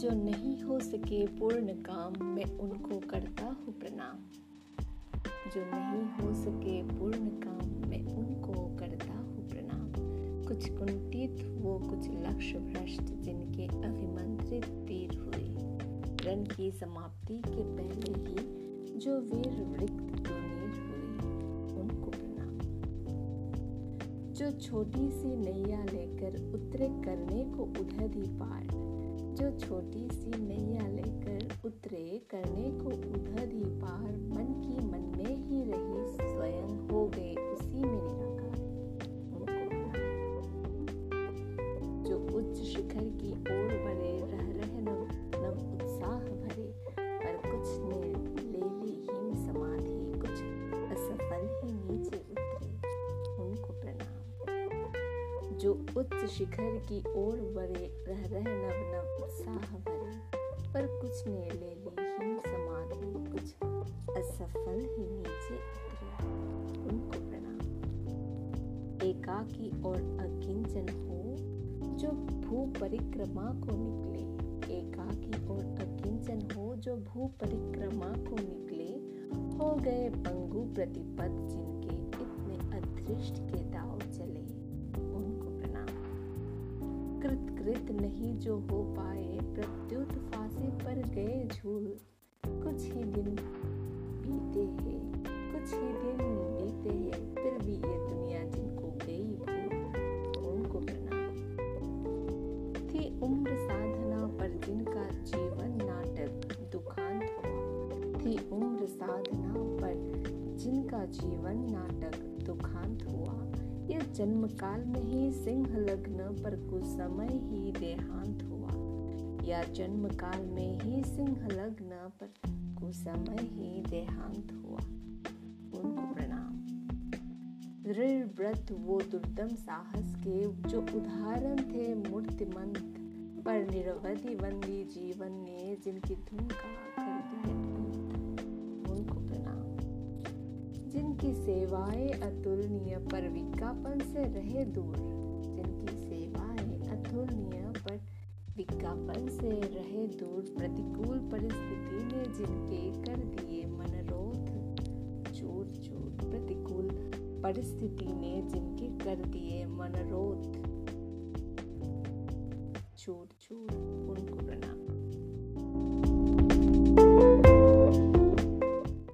जिनके पूर्ण काम मैं उनको करता हूँ प्रणाम। जो नहीं हो सके पूर्ण काम मैं उनको करता हूँ प्रणाम। कुछ कुंठित, वो कुछ लक्ष्य भ्रष्ट जिनके अभिमंत्रित तीर हुए। रण की समाप्ति के पहले ही जो वीर रिक्त जो छोटी सी नैया लेकर उतरे करने को उधर ही पार जो छोटी सी नैया लेकर उतरे, करने को उधर ही पार मन की मन में ही रही स्वयं हो गए उसी में निराकार जो उच्च शिखर की ओर बढ़े जो उच्च शिखर की ओर बढ़े, रह रहे नव नव उत्साह भरे। पर कुछ ने ले ली हिम समाधि कुछ असफल ही नीचे उतरे। उनको प्रणाम। एकाकी और अकिंचन हो, जो भू परिक्रमा को निकले। एकाकी और अकिंचन हो, जो भू परिक्रमा को निकले। हो गए पंगु प्रतिपद जिनके इतने अदृष्ट के दाव चले। कृत नहीं जो हो पाए, प्रत्युत फांसी पर गए झूल। कुछ ही दिन बीते हैं, कुछ ही दिन बीते हैं, फिर भी ये दुनिया जिनको गई भूल, उनको प्रणाम थी उम्र साधना पर जिनका जीवन नाटक हुआ। थी उम्र साधना पर जिनका जीवन नाटक दुखांत हुआ। जन्म काल में ही सिंह लग्न पर कुछ समय ही देहांत हुआ। या जन्म काल में ही सिंह लग्न पर कुछ समय ही देहांत हुआ। उनको प्रणाम। दृढ़ व्रत वो दुर्दम साहस के जो उदाहरण थे मूर्तिमंत पर निरवधि बंदी जीवन ने जिनकी धुन का जिनकी सेवाएँ अतुलनीय पर विज्ञापन से रहे दूर जिनकी सेवाएँ अतुलनीय पर विज्ञापन से रहे दूर, प्रतिकूल परिस्थिति ने जिनके कर दिए मनरोध चूर चूर प्रतिकूल परिस्थिति ने जिनके कर दिए मनरोध चूर चूर